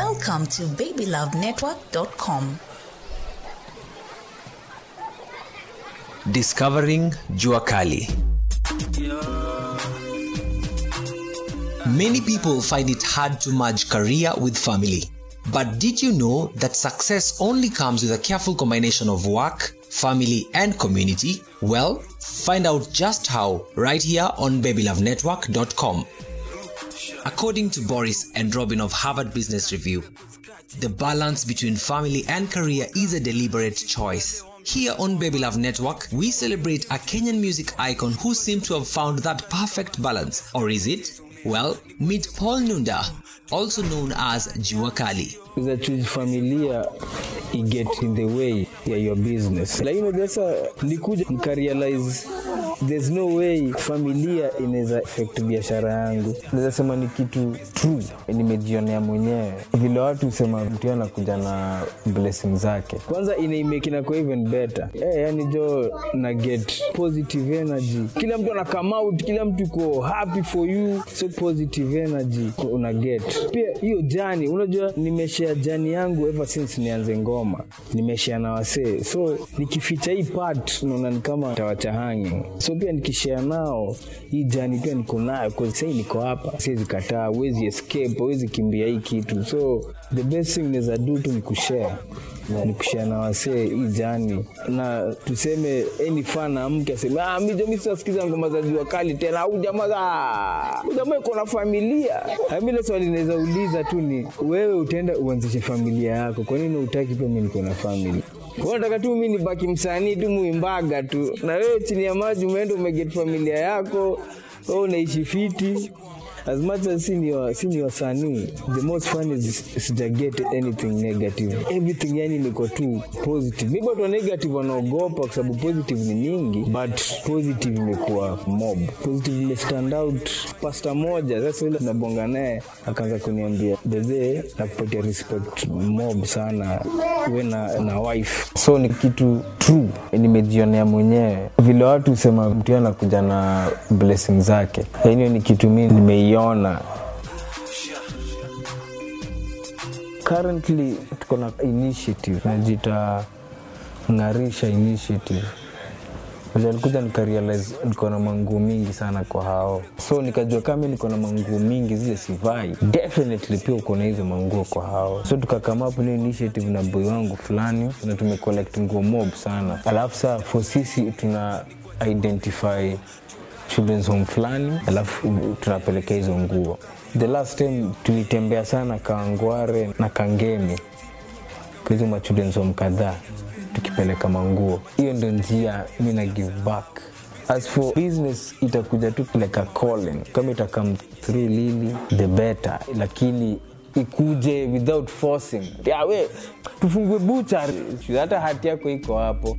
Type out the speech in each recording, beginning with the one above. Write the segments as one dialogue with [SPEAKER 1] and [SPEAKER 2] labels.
[SPEAKER 1] Welcome to babylovenetwork.com.
[SPEAKER 2] Discovering Jua Kali. Many people find it hard to merge career with family. But did you know that success only comes with a careful combination of work, family, and community? Well, find out just how right here on babylovenetwork.com. According to Boris and Robin of Harvard Business Review, the balance between family and career is a deliberate choice. Here on Baby Love Network, we celebrate a Kenyan music icon who seemed to have found that perfect balance. Or is it? Well, meet Paul Nunda, also known as Jua Kali.
[SPEAKER 3] za familia i get in the way ya your business Like you know this, lakini sasa nilikuja nikarealize there's no way familia inaweza affect biashara yangu. Naweza sema ni kitu true nimejionea mwenyewe. Vile watu husema mtu anakuja na blessing zake. Kwanza inaimekinakuwa even better. Hey, yani jo na get positive energy. Kila mtu ana come out kila mtu iko happy for you so positive energy una get. Pia hiyo jani unajua nimeshare jani yangu ever since nianze ngoma. Nimeshare na wasee. So nikificha hii part naona ni kama tawacha hanging. So pia nikishare nao hii jani pia niko nayo sahii niko hapa siwezi kataa huwezi escape huwezi kimbia hii kitu. So the best thing naweza do tu ni kushare ni kushare na wasee hii jani. Na tuseme eni fana mke aseme ah, mi sitasikiza ngoma za jua kali tena. Au jamaa za jamaa iko na familia. Amile swali naweza uliza tu ni wewe utaenda uanzishe familia yako? Kwa nini utaki pia mi niko na famili nataka tu mi nibaki msanii tu muimbaga tu. Na wewe chini ya maji umeenda umeget familia yako wewe unaishi fiti as much as si ni wa- si ni wasanii the most fun is sijaget anything negative. Everything yani niko tu positive. Mi bado negative wanaogopa kwa sababu positive ni nyingi but positive imekuwa mob. Positive imestand out. Pasta moja sasa ile tunabonga naye akaanza kuniambia bezee nakupatia respect mob sana. We na, na wife. So ni kitu true nimejionea mwenyewe. Vile watu husema mtu anakuja na blessing zake. Hiyo ni kitu mi nimeiona currently tuko na initiative najita ng'arisha initiative. Vile alikuja nikarealize niko na manguo mingi sana kwa hao. So nikajua kama niko na manguo mingi zile sivai definitely pia uko na hizo manguo kwa hao. So tukakama up ni initiative na boy wangu fulani na tumecollect nguo mob sana. Alafu saa for sisi tuna identify children's home fulani alafu tunapelekea hizo nguo. The last time tulitembea sana kangware na kangemi. Kwa hizo ma home kadhaa tukipeleka manguo hiyo ndio njia mi na give back. As for business itakuja tu like a calling. Kama ita through lili the better. Lakini ikuje without forcing. Ya we tufungue bucha hata hati yako iko hapo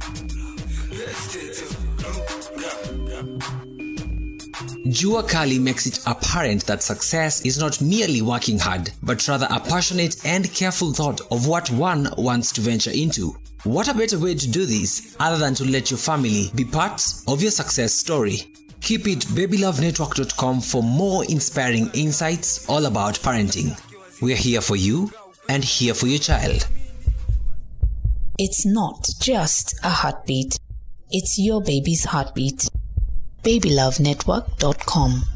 [SPEAKER 2] Jua Kali makes it apparent that success is not merely working hard, but rather a passionate and careful thought of what one wants to venture into. What a better way to do this other than to let your family be part of your success story? Keep it babylovenetwork.com for more inspiring insights all about parenting. We're here for you and here for your child.
[SPEAKER 1] It's not just a heartbeat, it's your baby's heartbeat. babylovenetwork.com.